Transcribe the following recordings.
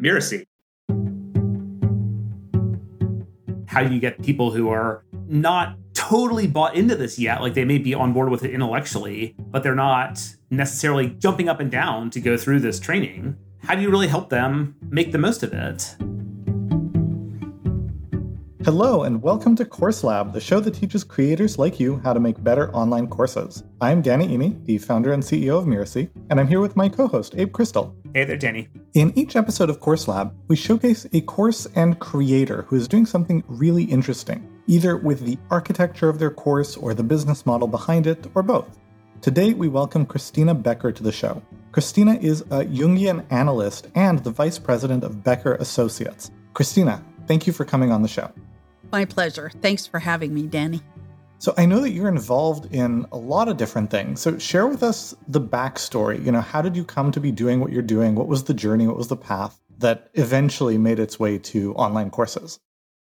Mirasee. How do you get people who are not totally bought into this yet? Like they may be on board with it intellectually, but they're not necessarily jumping up and down to go through this training. How do you really help them make the most of it? Hello, and welcome to Course Lab, the show that teaches creators like you how to make better online courses. I'm Danny Iny, the founder and CEO of Mirasee, and I'm here with my co host, Abe Crystal. Hey there, Danny. In each episode of Course Lab, we showcase a course and creator who is doing something really interesting, either with the architecture of their course or the business model behind it, or both. Today, we welcome Christina Becker to the show. Christina is a Jungian analyst and the vice president of Becker Associates. Christina, thank you for coming on the show. My pleasure. Thanks for having me, Danny. So I know that you're involved in a lot of different things. So share with us the backstory. You know, how did you come to be doing what you're doing? What was the journey? What was the path that eventually made its way to online courses?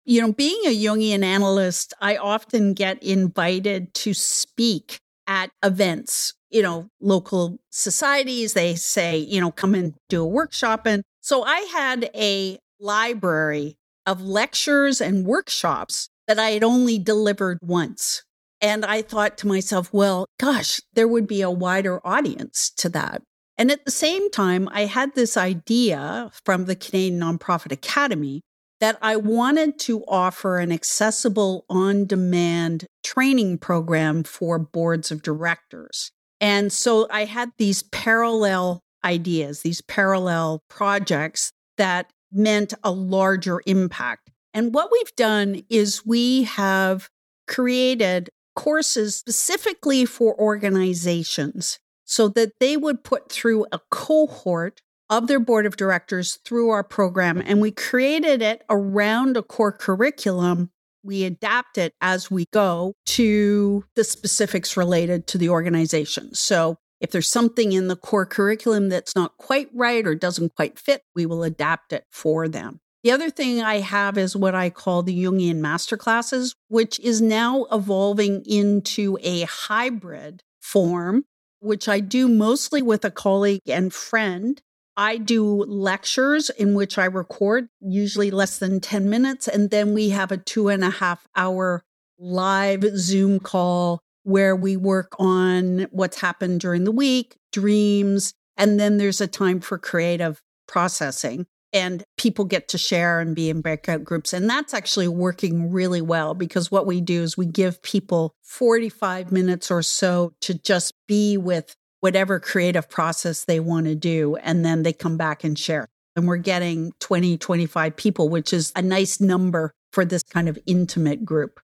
You know, being a Jungian analyst, I often get invited to speak at events, you know, local societies. They say, you know, come and do a workshop. And so I had a library of lectures and workshops that I had only delivered once. And I thought to myself, well, gosh, there would be a wider audience to that. And at the same time, I had this idea from the Canadian Nonprofit Academy that I wanted to offer an accessible on demand training program for boards of directors. And so I had these parallel ideas, these parallel projects that meant a larger impact. And what we've done is we have created courses specifically for organizations so that they would put through a cohort of their board of directors through our program. And we created it around a core curriculum. We adapt it as we go to the specifics related to the organization. So if there's something in the core curriculum that's not quite right or doesn't quite fit, we will adapt it for them. The other thing I have is what I call the Jungian masterclasses, which is now evolving into a hybrid form, which I do mostly with a colleague and friend. I do lectures in which I record, usually less than 10 minutes, and then we have a two and a half hour live Zoom call where we work on what's happened during the week, dreams, and then there's a time for creative processing. And people get to share and be in breakout groups. And that's actually working really well because what we do is we give people 45 minutes or so to just be with whatever creative process they want to do. And then they come back and share. And we're getting 20, 25 people, which is a nice number for this kind of intimate group.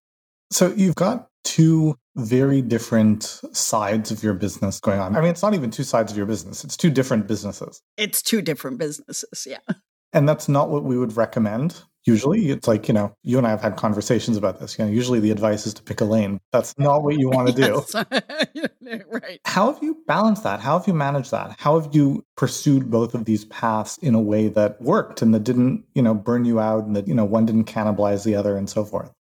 So you've got two very different sides of your business going on. I mean, it's not even two sides of your business, it's two different businesses. It's two different businesses, yeah. And that's not what we would recommend. Usually, it's like, you know, you and I have had conversations about this. You know, usually the advice is to pick a lane. That's not what you want to do. right. How have you balanced that? How have you managed that? How have you pursued both of these paths in a way that worked and that didn't, you know, burn you out and that, you know, one didn't cannibalize the other and so forth?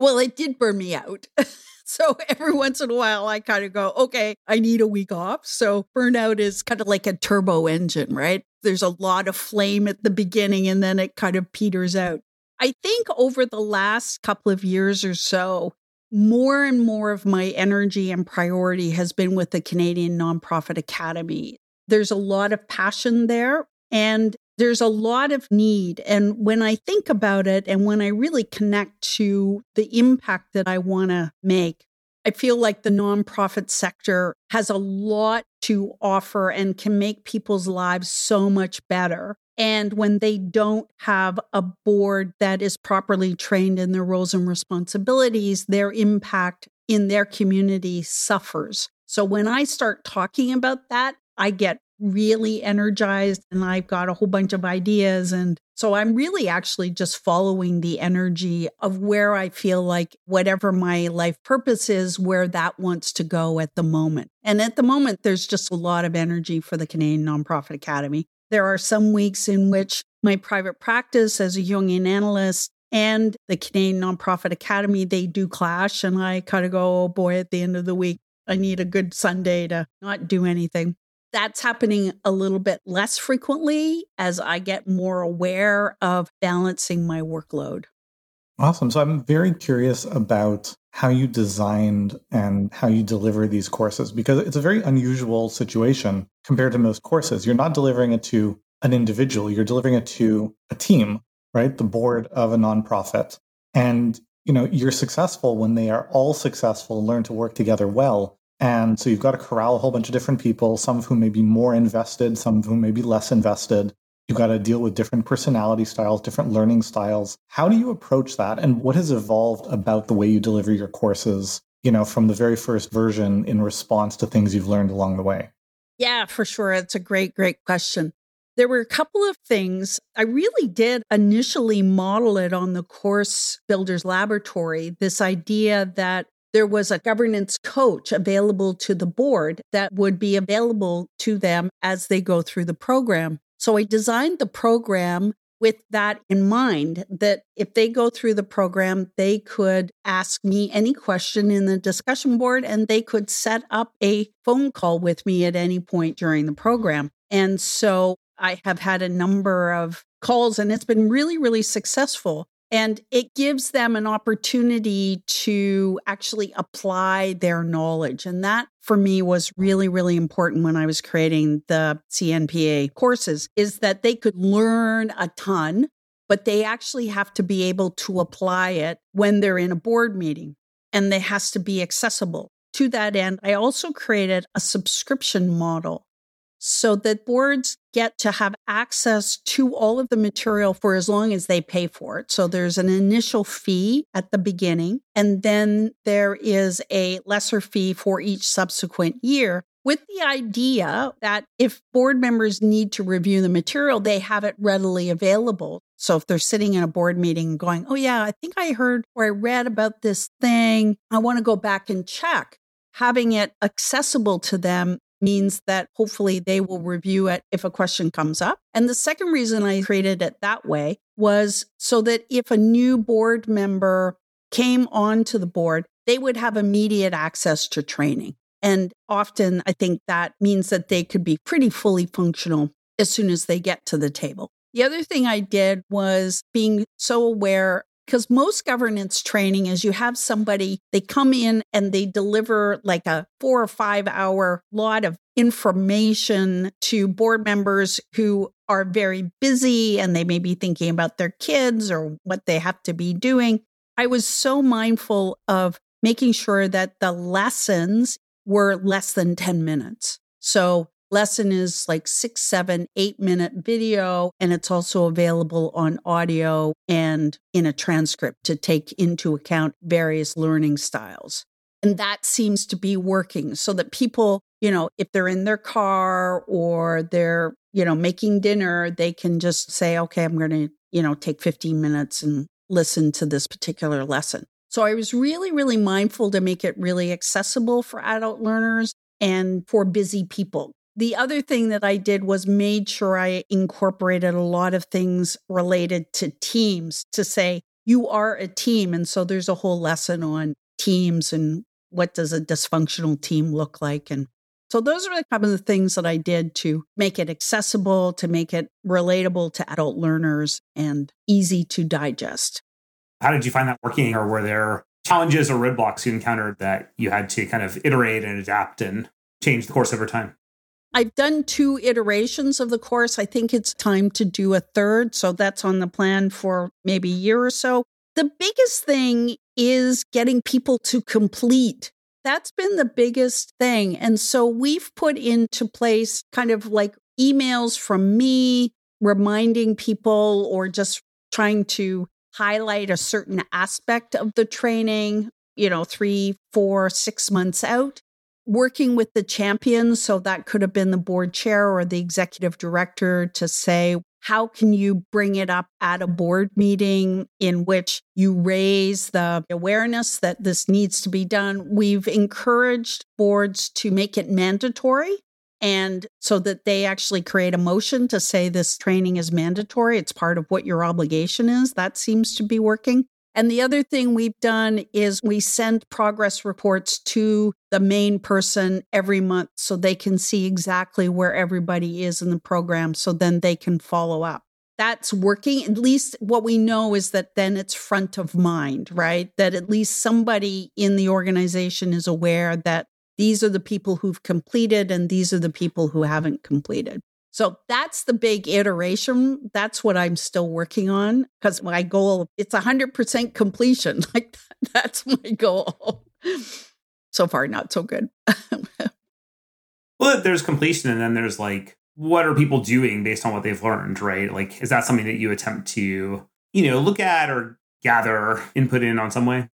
Well, it did burn me out. so every once in a while, I kind of go, okay, I need a week off. So burnout is kind of like a turbo engine, right? There's a lot of flame at the beginning and then it kind of peters out. I think over the last couple of years or so, more and more of my energy and priority has been with the Canadian Nonprofit Academy. There's a lot of passion there. And there's a lot of need. And when I think about it and when I really connect to the impact that I want to make, I feel like the nonprofit sector has a lot to offer and can make people's lives so much better. And when they don't have a board that is properly trained in their roles and responsibilities, their impact in their community suffers. So when I start talking about that, I get really energized and I've got a whole bunch of ideas. And so I'm really actually just following the energy of where I feel like whatever my life purpose is, where that wants to go at the moment. And at the moment, there's just a lot of energy for the Canadian Nonprofit Academy. There are some weeks in which my private practice as a Jungian analyst and the Canadian Nonprofit Academy, they do clash. And I kind of go, oh boy, at the end of the week, I need a good Sunday to not do anything That's happening a little bit less frequently as I get more aware of balancing my workload. Awesome. So I'm very curious about how you designed and how you deliver these courses because it's a very unusual situation compared to most courses. You're not delivering it to an individual, you're delivering it to a team, right? The board of a nonprofit. And you know, you're successful when they are all successful, and learn to work together well. And so you've got to corral a whole bunch of different people, some of whom may be more invested, some of whom may be less invested. You've got to deal with different personality styles, different learning styles. How do you approach that? And what has evolved about the way you deliver your courses, you know, from the very first version in response to things you've learned along the way? Yeah, for sure. It's a great, great question. There were a couple of things. I really did initially model it on the Course Builders Laboratory this idea that there was a governance coach available to the board that would be available to them as they go through the program. So I designed the program with that in mind that if they go through the program, they could ask me any question in the discussion board and they could set up a phone call with me at any point during the program. And so I have had a number of calls and it's been really, really successful. And it gives them an opportunity to actually apply their knowledge. And that for me was really, really important when I was creating the CNPA courses is that they could learn a ton, but they actually have to be able to apply it when they're in a board meeting and they has to be accessible. To that end, I also created a subscription model so that boards get to have access to all of the material for as long as they pay for it. So there's an initial fee at the beginning, and then there is a lesser fee for each subsequent year. With the idea that if board members need to review the material, they have it readily available. So if they're sitting in a board meeting and going, Oh, yeah, I think I heard or I read about this thing, I want to go back and check having it accessible to them means that hopefully they will review it if a question comes up. And the second reason I created it that way was so that if a new board member came onto the board, they would have immediate access to training. And often I think that means that they could be pretty fully functional as soon as they get to the table. The other thing I did was being so aware because most governance training is you have somebody, they come in and they deliver like a four or five hour lot of information to board members who are very busy and they may be thinking about their kids or what they have to be doing. I was so mindful of making sure that the lessons were less than 10 minutes. So lesson is like six, seven, eight minute video, and it's also available on audio and in a transcript to take into account various learning styles. And that seems to be working so that people, you know, if they're in their car or they're, you know, making dinner, they can just say, okay, I'm going to, you know, take 15 minutes and listen to this particular lesson. So I was really, really mindful to make it really accessible for adult learners and for busy people the other thing that I did was made sure I incorporated a lot of things related to teams to say, you are a team. And so there's a whole lesson on teams and what does a dysfunctional team look like. And so those are the kind of the things that I did to make it accessible, to make it relatable to adult learners and easy to digest. How did you find that working? Or were there challenges or roadblocks you encountered that you had to kind of iterate and adapt and change the course over time? I've done two iterations of the course. I think it's time to do a third. So that's on the plan for maybe a year or so. The biggest thing is getting people to complete. That's been the biggest thing. And so we've put into place kind of like emails from me reminding people or just trying to highlight a certain aspect of the training, you know, three, four, six months out working with the champions. So that could have been the board chair or the executive director to say, how can you bring it up at a board meeting in which you raise the awareness that this needs to be done? We've encouraged boards to make it mandatory. And so that they actually create a motion to say this training is mandatory. It's part of what your obligation is. That seems to be working. And the other thing we've done is we send progress reports to the main person every month so they can see exactly where everybody is in the program so then they can follow up. That's working. At least what we know is that then it's front of mind, right? That at least somebody in the organization is aware that these are the people who've completed and these are the people who haven't completed. So that's the big iteration. That's what I'm still working on because my goal it's 100% completion. Like that's my goal. So far not so good. well, there's completion and then there's like what are people doing based on what they've learned, right? Like is that something that you attempt to, you know, look at or gather input in on some way?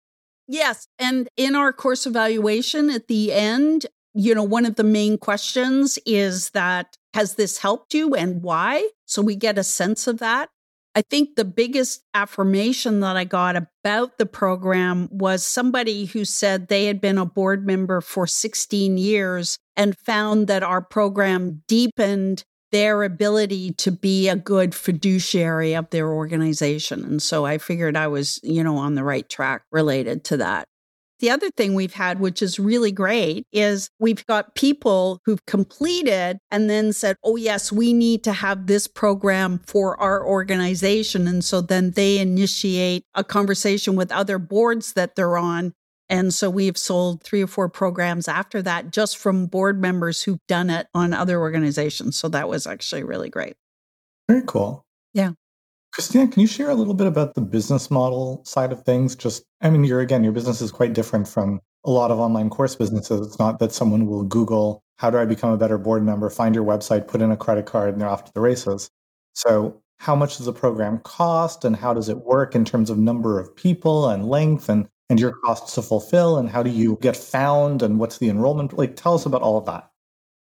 Yes. And in our course evaluation at the end, you know, one of the main questions is that has this helped you and why? So we get a sense of that. I think the biggest affirmation that I got about the program was somebody who said they had been a board member for 16 years and found that our program deepened their ability to be a good fiduciary of their organization. And so I figured I was, you know, on the right track related to that. The other thing we've had, which is really great, is we've got people who've completed and then said, oh, yes, we need to have this program for our organization. And so then they initiate a conversation with other boards that they're on. And so we've sold three or four programs after that just from board members who've done it on other organizations. So that was actually really great. Very cool. Yeah. Christina, can you share a little bit about the business model side of things? Just, I mean, you're again, your business is quite different from a lot of online course businesses. It's not that someone will Google, how do I become a better board member, find your website, put in a credit card, and they're off to the races. So, how much does the program cost and how does it work in terms of number of people and length and, and your costs to fulfill? And how do you get found and what's the enrollment? Like, tell us about all of that.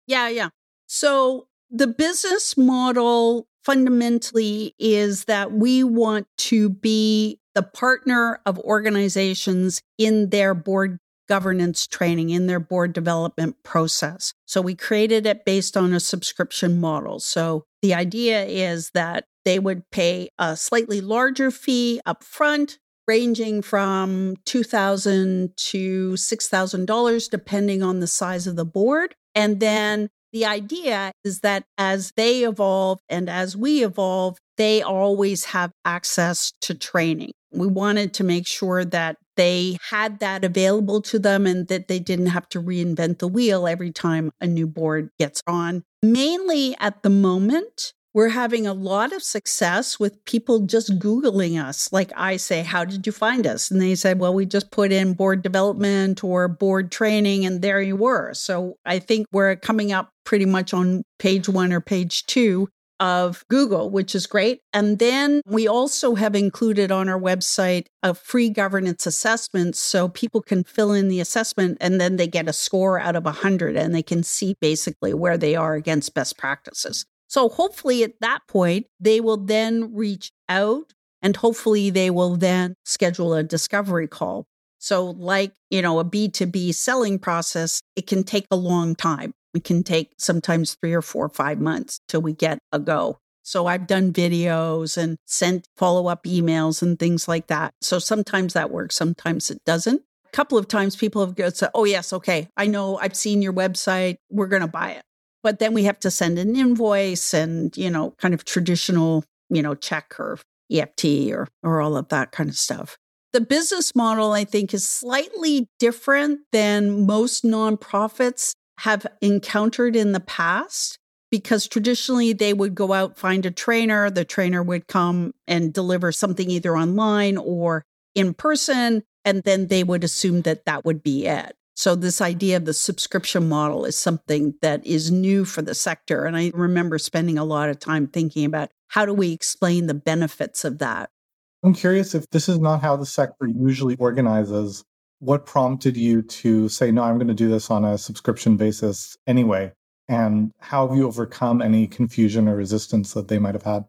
Yeah, yeah. So, the business model fundamentally is that we want to be the partner of organizations in their board governance training, in their board development process. So we created it based on a subscription model. So the idea is that they would pay a slightly larger fee up front ranging from 2,000 to $6,000, depending on the size of the board. And then the idea is that as they evolve and as we evolve, they always have access to training. We wanted to make sure that they had that available to them and that they didn't have to reinvent the wheel every time a new board gets on. Mainly at the moment, we're having a lot of success with people just Googling us. Like I say, How did you find us? And they say, Well, we just put in board development or board training, and there you were. So I think we're coming up pretty much on page one or page two of Google, which is great. And then we also have included on our website a free governance assessment so people can fill in the assessment and then they get a score out of 100 and they can see basically where they are against best practices. So hopefully at that point, they will then reach out and hopefully they will then schedule a discovery call. So, like, you know, a B2B selling process, it can take a long time. It can take sometimes three or four or five months till we get a go. So I've done videos and sent follow up emails and things like that. So sometimes that works, sometimes it doesn't. A couple of times people have said, Oh, yes, okay, I know, I've seen your website, we're going to buy it but then we have to send an invoice and you know kind of traditional you know check or eft or or all of that kind of stuff the business model i think is slightly different than most nonprofits have encountered in the past because traditionally they would go out find a trainer the trainer would come and deliver something either online or in person and then they would assume that that would be it so, this idea of the subscription model is something that is new for the sector. And I remember spending a lot of time thinking about how do we explain the benefits of that. I'm curious if this is not how the sector usually organizes. What prompted you to say, no, I'm going to do this on a subscription basis anyway? And how have you overcome any confusion or resistance that they might have had?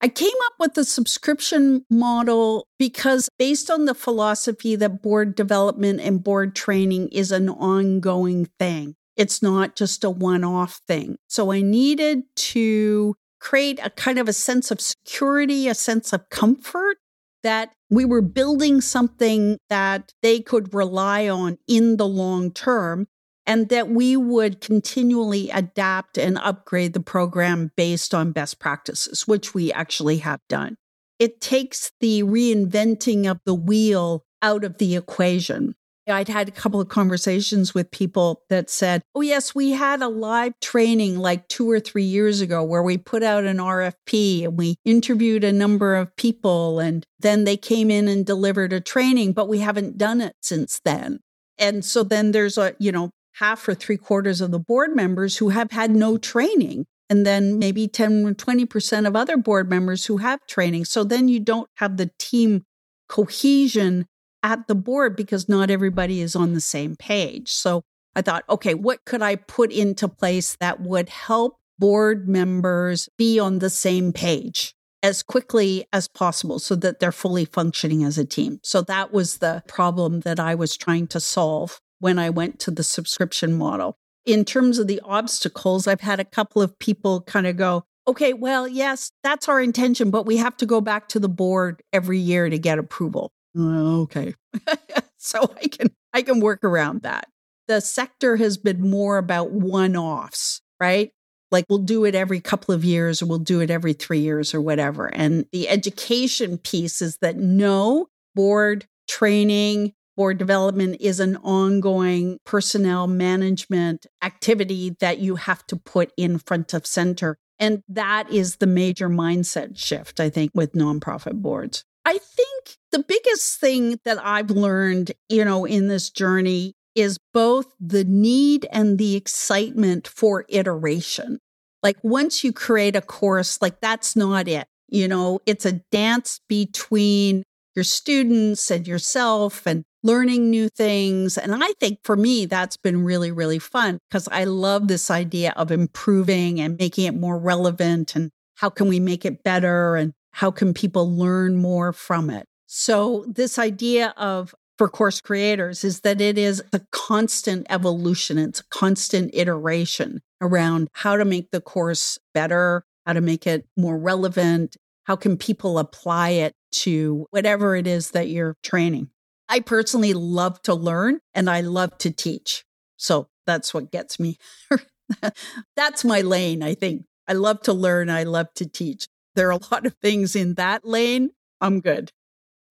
I came up with the subscription model because, based on the philosophy that board development and board training is an ongoing thing, it's not just a one off thing. So, I needed to create a kind of a sense of security, a sense of comfort that we were building something that they could rely on in the long term and that we would continually adapt and upgrade the program based on best practices, which we actually have done. It takes the reinventing of the wheel out of the equation. I'd had a couple of conversations with people that said, Oh, yes, we had a live training like two or three years ago where we put out an RFP and we interviewed a number of people. And then they came in and delivered a training, but we haven't done it since then. And so then there's a, you know, half or three quarters of the board members who have had no training. And then maybe 10 or 20% of other board members who have training. So then you don't have the team cohesion at the board because not everybody is on the same page. So I thought, okay, what could I put into place that would help board members be on the same page? as quickly as possible so that they're fully functioning as a team. So that was the problem that I was trying to solve when I went to the subscription model. In terms of the obstacles, I've had a couple of people kind of go, okay, well, yes, that's our intention, but we have to go back to the board every year to get approval. Oh, okay. so I can I can work around that. The sector has been more about one-offs, right? Like we'll do it every couple of years or we'll do it every 3 years or whatever. And the education piece is that no board training board development is an ongoing personnel management activity that you have to put in front of center. And that is the major mindset shift, I think, with nonprofit boards. I think the biggest thing that I've learned, you know, in this journey is both the need and the excitement for iteration. Like once you create a course, like that's not it. You know, it's a dance between your students and yourself and learning new things. And I think for me, that's been really, really fun because I love this idea of improving and making it more relevant and how can we make it better and how can people learn more from it. So this idea of for course creators is that it is a constant evolution. It's a constant iteration around how to make the course better, how to make it more relevant, how can people apply it to whatever it is that you're training. I personally love to learn and I love to teach. So that's what gets me. that's my lane, I think. I love to learn. I love to teach. There are a lot of things in that lane. I'm good.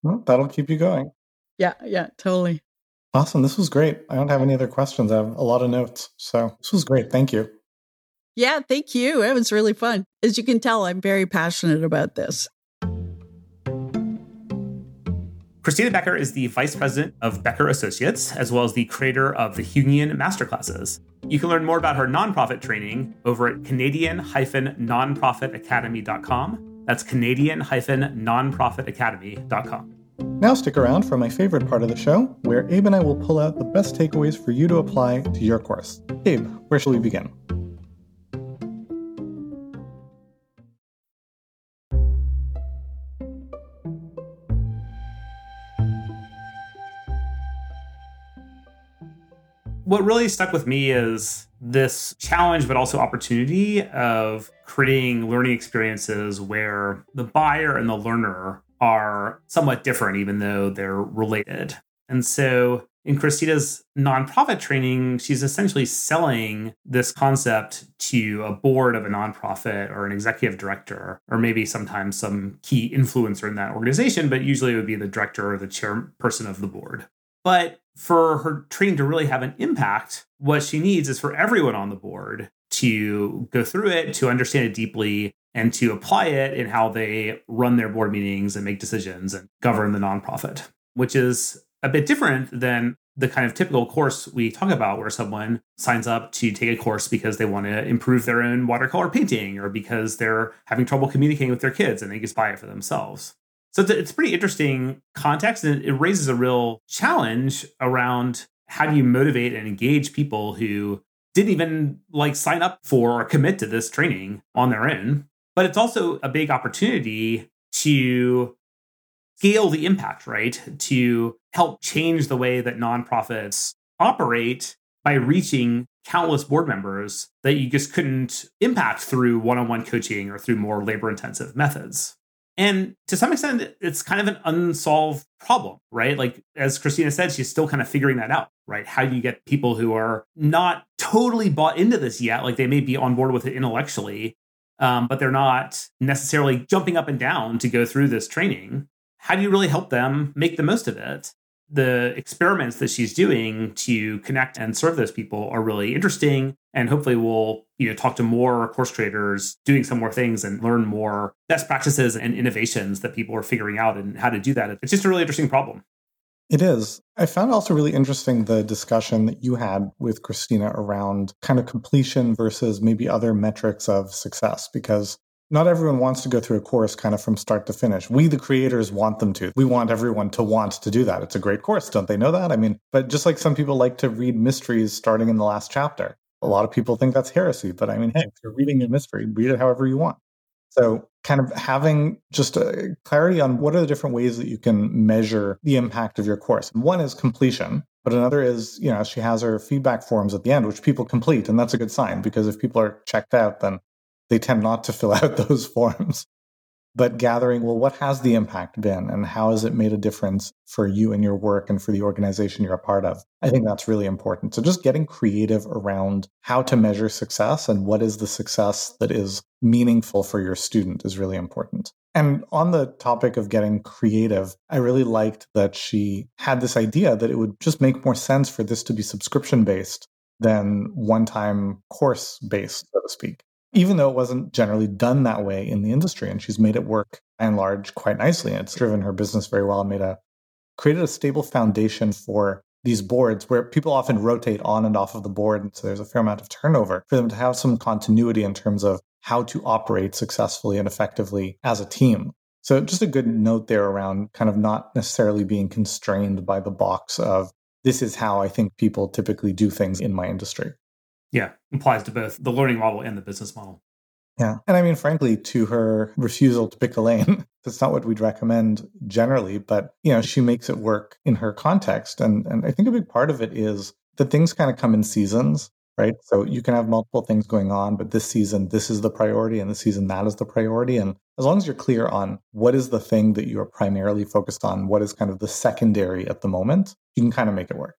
Well, that'll keep you going. Yeah, yeah, totally. Awesome. This was great. I don't have any other questions. I have a lot of notes. So this was great. Thank you. Yeah, thank you. It was really fun. As you can tell, I'm very passionate about this. Christina Becker is the vice president of Becker Associates, as well as the creator of the Jungian Masterclasses. You can learn more about her nonprofit training over at Canadian-nonprofitacademy.com. That's Canadian-nonprofitacademy.com. Now stick around for my favorite part of the show, where Abe and I will pull out the best takeaways for you to apply to your course. Abe, where shall we begin? What really stuck with me is this challenge, but also opportunity of creating learning experiences where the buyer and the learner are somewhat different, even though they're related. And so in Christina's nonprofit training, she's essentially selling this concept to a board of a nonprofit or an executive director, or maybe sometimes some key influencer in that organization, but usually it would be the director or the chairperson of the board. But for her training to really have an impact, what she needs is for everyone on the board to go through it, to understand it deeply, and to apply it in how they run their board meetings and make decisions and govern the nonprofit, which is a bit different than the kind of typical course we talk about where someone signs up to take a course because they want to improve their own watercolor painting or because they're having trouble communicating with their kids and they just buy it for themselves. So it's it's pretty interesting context, and it raises a real challenge around how do you motivate and engage people who didn't even like sign up for or commit to this training on their own. But it's also a big opportunity to scale the impact, right? To help change the way that nonprofits operate by reaching countless board members that you just couldn't impact through one on one coaching or through more labor intensive methods. And to some extent, it's kind of an unsolved problem, right? Like, as Christina said, she's still kind of figuring that out, right? How do you get people who are not totally bought into this yet? Like, they may be on board with it intellectually, um, but they're not necessarily jumping up and down to go through this training. How do you really help them make the most of it? The experiments that she's doing to connect and serve those people are really interesting and hopefully we'll you know talk to more course creators doing some more things and learn more best practices and innovations that people are figuring out and how to do that it's just a really interesting problem it is. I found also really interesting the discussion that you had with Christina around kind of completion versus maybe other metrics of success, because not everyone wants to go through a course kind of from start to finish. We, the creators, want them to. We want everyone to want to do that. It's a great course. Don't they know that? I mean, but just like some people like to read mysteries starting in the last chapter, a lot of people think that's heresy. But I mean, hey, if you're reading a mystery, read it however you want. So, kind of having just a clarity on what are the different ways that you can measure the impact of your course. One is completion, but another is, you know, she has her feedback forms at the end, which people complete. And that's a good sign because if people are checked out, then they tend not to fill out those forms. But gathering, well, what has the impact been and how has it made a difference for you and your work and for the organization you're a part of? I think that's really important. So just getting creative around how to measure success and what is the success that is meaningful for your student is really important. And on the topic of getting creative, I really liked that she had this idea that it would just make more sense for this to be subscription based than one time course based, so to speak even though it wasn't generally done that way in the industry. And she's made it work by and large quite nicely. And it's driven her business very well and made a created a stable foundation for these boards where people often rotate on and off of the board. And so there's a fair amount of turnover for them to have some continuity in terms of how to operate successfully and effectively as a team. So just a good note there around kind of not necessarily being constrained by the box of this is how I think people typically do things in my industry. Yeah, applies to both the learning model and the business model. Yeah. And I mean, frankly, to her refusal to pick a lane, that's not what we'd recommend generally, but, you know, she makes it work in her context. And, and I think a big part of it is that things kind of come in seasons, right? So you can have multiple things going on, but this season, this is the priority, and this season, that is the priority. And as long as you're clear on what is the thing that you are primarily focused on, what is kind of the secondary at the moment, you can kind of make it work.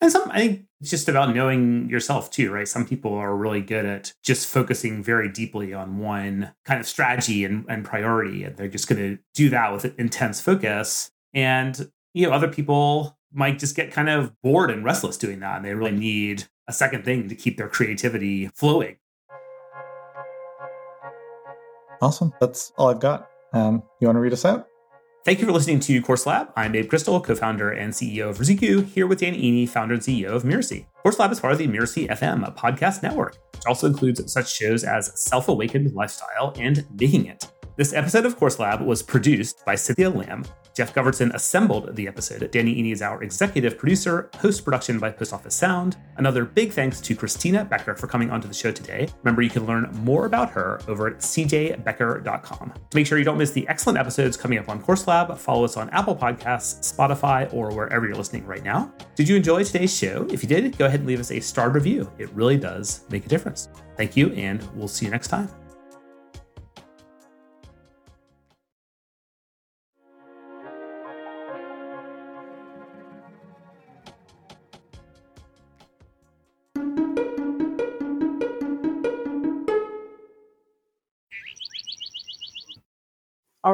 And some, I think it's just about knowing yourself too, right? Some people are really good at just focusing very deeply on one kind of strategy and, and priority, and they're just going to do that with intense focus. And, you know, other people might just get kind of bored and restless doing that, and they really need a second thing to keep their creativity flowing. Awesome. That's all I've got. Um, you want to read us out? Thank you for listening to Course Lab. I'm Abe Crystal, co-founder and CEO of Ruzuku, here with Dan Iny, founder and CEO of Mirasee. Course Lab is part of the Mirasee FM a podcast network, which also includes such shows as Self-Awakened Lifestyle and Making It. This episode of Course Lab was produced by Cynthia Lamb Geoff Govertsen assembled the episode. Danny Iny is our executive producer, post production by Post Office Sound. Another big thanks to Christina Becker for coming onto the show today. Remember, you can learn more about her over at cjbecker.com. To make sure you don't miss the excellent episodes coming up on Course Lab, follow us on Apple Podcasts, Spotify, or wherever you're listening right now. Did you enjoy today's show? If you did, go ahead and leave us a star review. It really does make a difference. Thank you, and we'll see you next time.